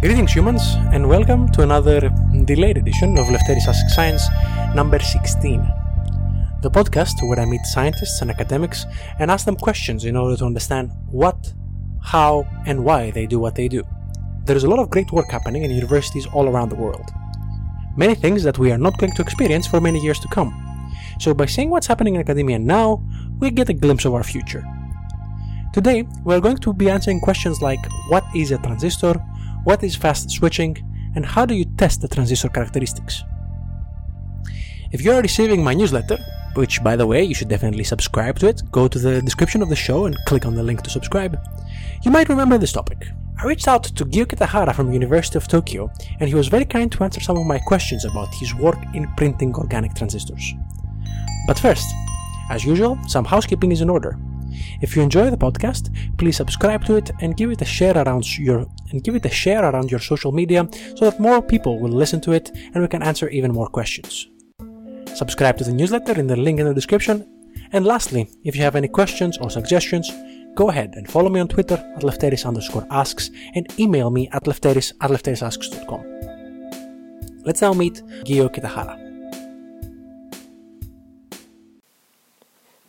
Greetings, humans, and welcome to another delayed edition of Lefteris Ask Science number 16. The podcast where I meet scientists and academics and ask them questions in order to understand what, how, and why they do what they do. There is a lot of great work happening in universities all around the world. Many things that we are not going to experience for many years to come. So, by seeing what's happening in academia now, we get a glimpse of our future. Today, we are going to be answering questions like what is a transistor, what is fast switching, and how do you test the transistor characteristics. If you are receiving my newsletter, which by the way you should definitely subscribe to it, go to the description of the show and click on the link to subscribe, you might remember this topic. I reached out to Gyo Kitahara from University of Tokyo, and he was very kind to answer some of my questions about his work in printing organic transistors. But first, as usual, some housekeeping is in order. If you enjoy the podcast, please subscribe to it and give it a share around your and give it a share around your social media so that more people will listen to it and we can answer even more questions. Subscribe to the newsletter in the link in the description. And lastly, if you have any questions or suggestions, go ahead and follow me on Twitter at lefteris underscore asks and email me at lefteris at lefterisasks.com. Let's now meet Gyo Kitahara.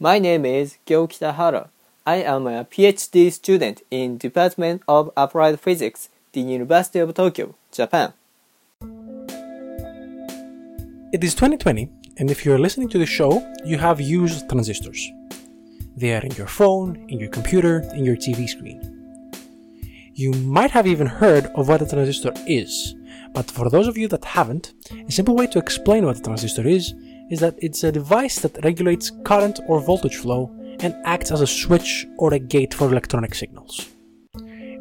My name is Gyo Kitahara. I am a PhD student in Department of Applied Physics, the University of Tokyo, Japan. It is 2020, and if you're listening to the show, you have used transistors. They are in your phone, in your computer, in your TV screen. You might have even heard of what a transistor is, but for those of you that haven't, a simple way to explain what a transistor is is that it's a device that regulates current or voltage flow and acts as a switch or a gate for electronic signals.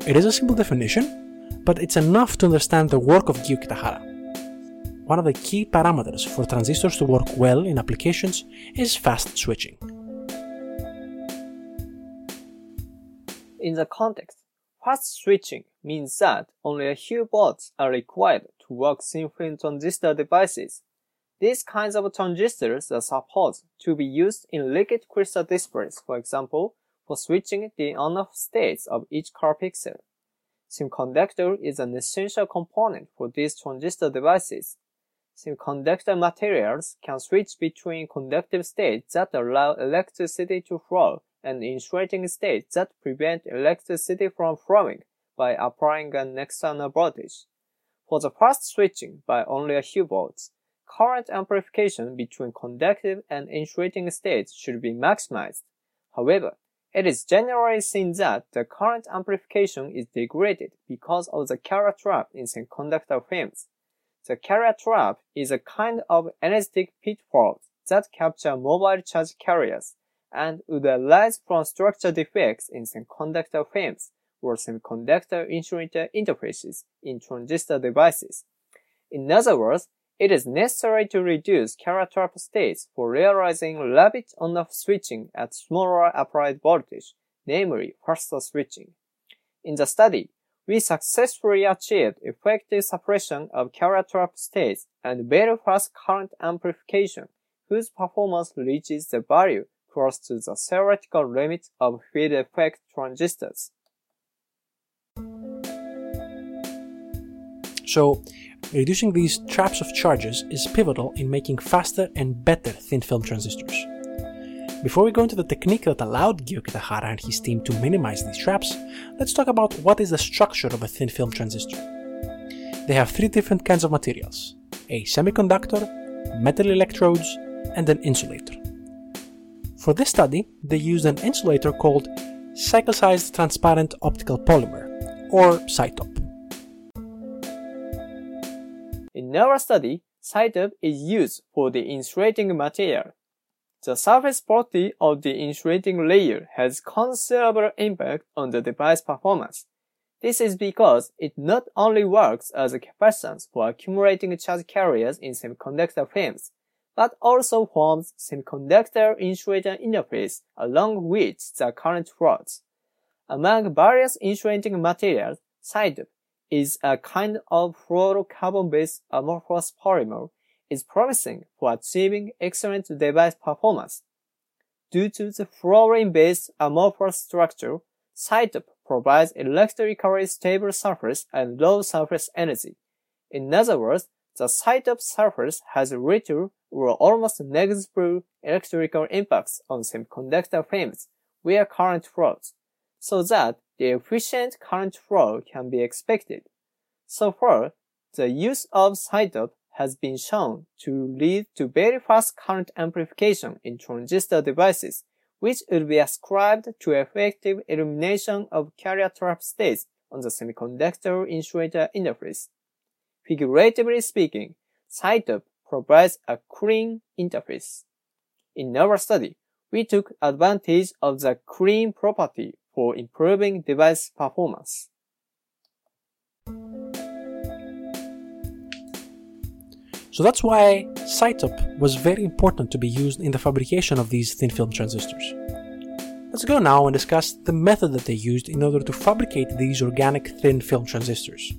It is a simple definition, but it's enough to understand the work of Gyo Kitahara. One of the key parameters for transistors to work well in applications is fast switching. In the context, fast switching means that only a few volts are required to work thin film transistor devices these kinds of transistors are supposed to be used in liquid crystal displays, for example, for switching the on-off states of each color pixel. Semiconductor is an essential component for these transistor devices. Semiconductor materials can switch between conductive states that allow electricity to flow and insulating states that prevent electricity from flowing by applying an external voltage. For the fast switching by only a few volts, current amplification between conductive and insulating states should be maximized. However, it is generally seen that the current amplification is degraded because of the carrier trap in semiconductor films. The carrier trap is a kind of anesthetic pitfall that capture mobile charge carriers and would arise from structure defects in semiconductor films or semiconductor insulator interfaces in transistor devices. In other words, it is necessary to reduce carrier trap states for realizing rapid on-off switching at smaller applied voltage, namely faster switching. In the study, we successfully achieved effective suppression of carrier trap states and very fast current amplification, whose performance reaches the value close to the theoretical limit of field effect transistors. So, reducing these traps of charges is pivotal in making faster and better thin film transistors. Before we go into the technique that allowed Gyo Kitahara and his team to minimize these traps, let's talk about what is the structure of a thin film transistor. They have three different kinds of materials a semiconductor, metal electrodes, and an insulator. For this study, they used an insulator called cyclized transparent optical polymer, or CyTOP. In our study, CyTOP is used for the insulating material. The surface property of the insulating layer has considerable impact on the device performance. This is because it not only works as a capacitance for accumulating charge carriers in semiconductor films, but also forms semiconductor insulator interface along which the current flows. Among various insulating materials, CyTOP is a kind of fluorocarbon-based amorphous polymer is promising for achieving excellent device performance. Due to the fluorine-based amorphous structure, CyTOP provides electrically stable surface and low surface energy. In other words, the CyTOP surface has little or almost negligible electrical impacts on semiconductor frames where current flows, so that the efficient current flow can be expected. So far, the use of CyTOP has been shown to lead to very fast current amplification in transistor devices, which would be ascribed to effective elimination of carrier trap states on the semiconductor insulator interface. Figuratively speaking, CyTOP provides a clean interface. In our study, we took advantage of the clean property for improving device performance. So that's why CyTOP was very important to be used in the fabrication of these thin film transistors. Let's go now and discuss the method that they used in order to fabricate these organic thin film transistors.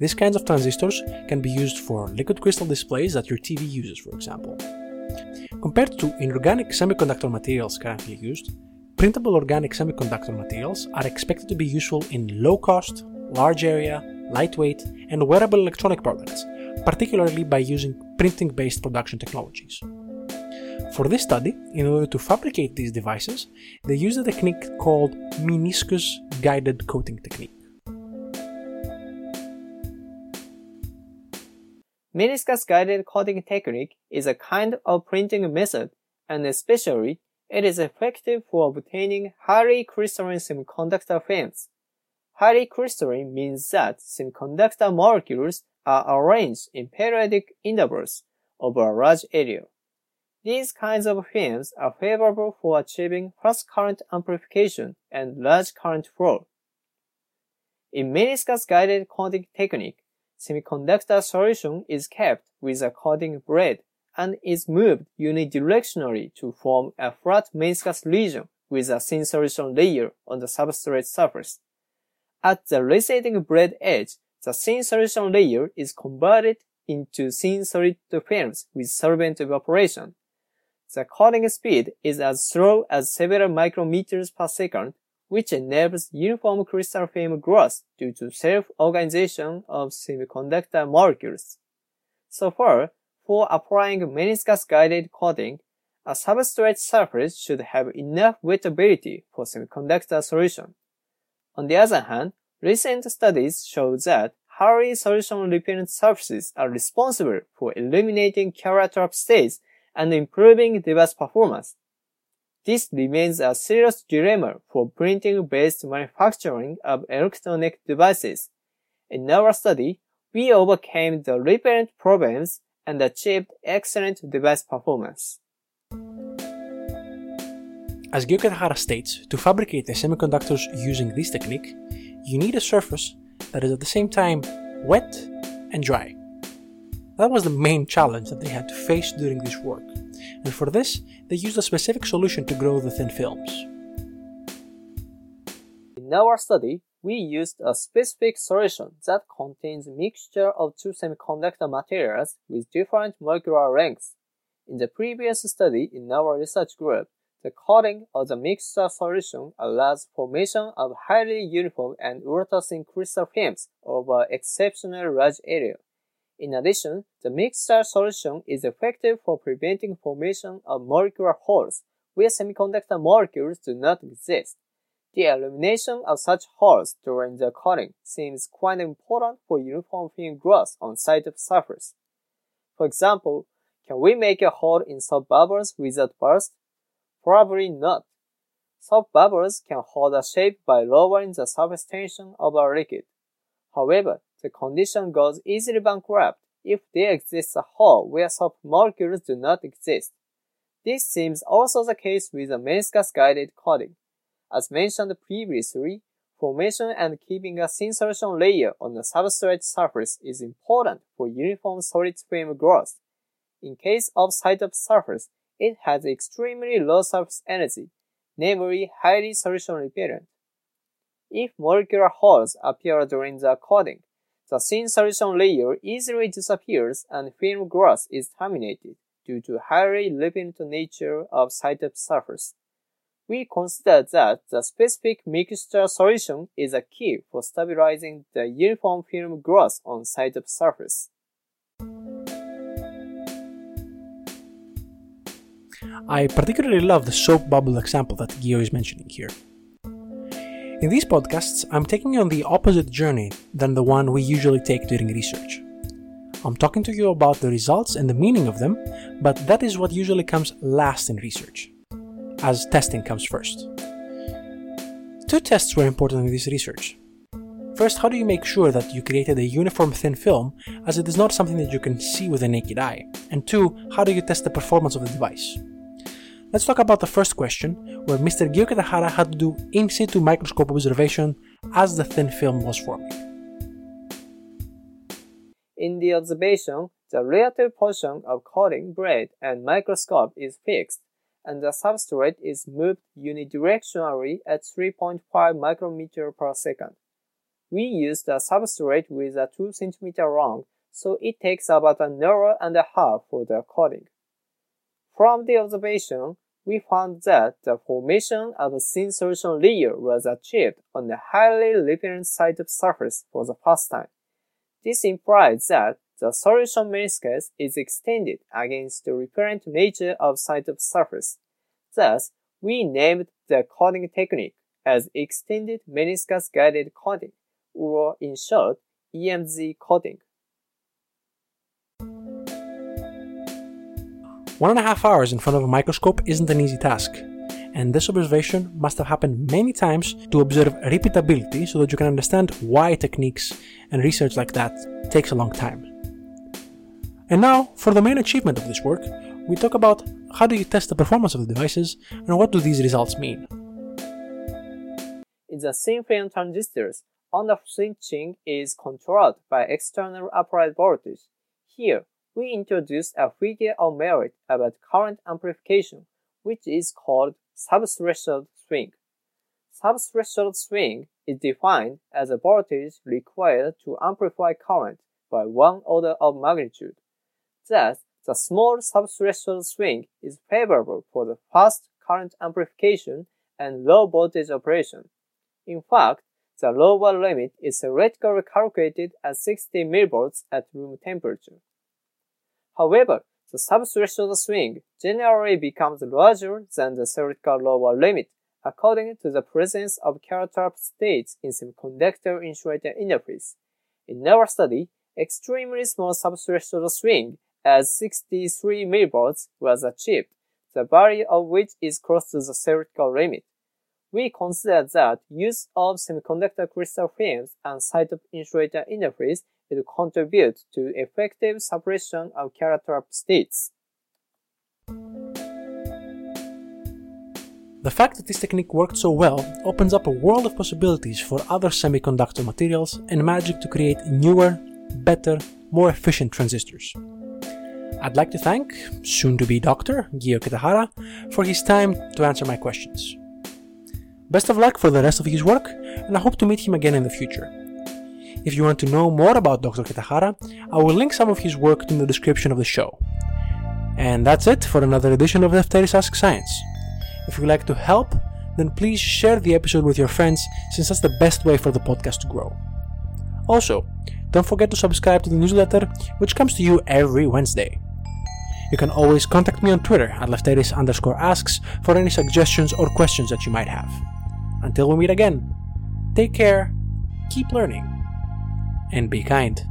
These kinds of transistors can be used for liquid crystal displays that your TV uses, for example. Compared to inorganic semiconductor materials currently used, printable organic semiconductor materials are expected to be useful in low cost, large area, lightweight, and wearable electronic products, particularly by using printing based production technologies. For this study, in order to fabricate these devices, they used a technique called meniscus guided coating technique. Meniscus guided coating technique is a kind of printing method, and especially it is effective for obtaining highly crystalline semiconductor films. Highly crystalline means that semiconductor molecules are arranged in periodic intervals over a large area. These kinds of films are favorable for achieving fast current amplification and large current flow. In meniscus guided coating technique, semiconductor solution is kept with a coating blade and is moved unidirectionally to form a flat meniscus region with a thin solution layer on the substrate surface. At the receding blade edge, the thin solution layer is converted into thin solid films with solvent evaporation. The coating speed is as slow as several micrometers per second which enables uniform crystal film growth due to self-organization of semiconductor molecules. So far, for applying meniscus-guided coating, a substrate surface should have enough wettability for semiconductor solution. On the other hand, recent studies show that highly solution repellent surfaces are responsible for eliminating carrier states and improving device performance. This remains a serious dilemma for printing-based manufacturing of electronic devices. In our study, we overcame the repellent problems and achieved excellent device performance. As Gyo Kitahara states, to fabricate the semiconductors using this technique, you need a surface that is at the same time wet and dry. That was the main challenge that they had to face during this work and for this, they used a specific solution to grow the thin films. In our study, we used a specific solution that contains a mixture of two semiconductor materials with different molecular lengths. In the previous study in our research group, the coating of the mixture solution allows formation of highly uniform and ultra-thin crystal films over exceptionally large area. In addition, the mixture solution is effective for preventing formation of molecular holes where semiconductor molecules do not exist. The elimination of such holes during the coating seems quite important for uniform film growth on CyTOP surface. For example, can we make a hole in soap bubbles without burst? Probably not. Soap bubbles can hold a shape by lowering the surface tension of a liquid. However, the condition goes easily bankrupt if there exists a hole where soap molecules do not exist. This seems also the case with a meniscus guided coating. As mentioned previously, formation and keeping a thin solution layer on the substrate surface is important for uniform solid film growth. In case of CyTOP surface, it has extremely low surface energy, namely highly solution repellent. If molecular holes appear during the coating, the thin solution layer easily disappears and film growth is terminated due to highly repellent nature of CyTOP surface. We consider that the specific mixture solution is a key for stabilizing the uniform film growth on CyTOP surface. I particularly love the soap bubble example that Gyo is mentioning here. In these podcasts, I'm taking on the opposite journey than the one we usually take during research. I'm talking to you about the results and the meaning of them, but that is what usually comes last in research, as testing comes first. Two tests were important in this research. First, how do you make sure that you created a uniform thin film, as it is not something that you can see with the naked eye? And two, how do you test the performance of the device? Let's talk about the first question, where Mr. Gyo Kitahara had to do in situ microscope observation as the thin film was forming. In the observation, the relative position of coating braid and microscope is fixed, and the substrate is moved unidirectionally at 3.5 micrometer per second. We use the substrate with a 2 cm long, so it takes about an hour and a half for the coating. From the observation, we found that the formation of a thin solution layer was achieved on a highly CyTOP surface for the first time. This implies that the solution meniscus is extended against the repellent nature of CyTOP surface. Thus, we named the coating technique as extended meniscus guided coating, or in short, EMG coating. One and a half hours in front of a microscope isn't an easy task, and this observation must have happened many times to observe repeatability so that you can understand why techniques and research like that takes a long time. And now, for the main achievement of this work, we talk about how do you test the performance of the devices and what do these results mean. In the thin film transistors, on-off switching is controlled by external applied voltage. Here, we introduce a figure of merit about current amplification, which is called subthreshold swing. Subthreshold swing is defined as a voltage required to amplify current by one order of magnitude. Thus, the small subthreshold swing is favorable for the fast current amplification and low voltage operation. In fact, the lower limit is theoretically calculated at 60 mV at room temperature. However, the subthreshold swing generally becomes larger than the theoretical lower limit according to the presence of carrier trap states in semiconductor insulator interface. In our study, extremely small subthreshold swing as 63 mV was achieved, the value of which is close to the theoretical limit. We consider that use of semiconductor crystal films and CyTOP insulator interface will contribute to effective suppression of carrier trap states. The fact that this technique worked so well opens up a world of possibilities for other semiconductor materials and magic to create newer, better, more efficient transistors. I'd like to thank soon to be Dr. Gyo Kitahara for his time to answer my questions. Best of luck for the rest of his work, and I hope to meet him again in the future. If you want to know more about Dr. Kitahara, I will link some of his work in the description of the show. And that's it for another edition of Lefteris Ask Science. If you'd like to help, then please share the episode with your friends since that's the best way for the podcast to grow. Also, don't forget to subscribe to the newsletter, which comes to you every Wednesday. You can always contact me on Twitter at lefteris underscore asks for any suggestions or questions that you might have. Until we meet again, take care, keep learning, and be kind.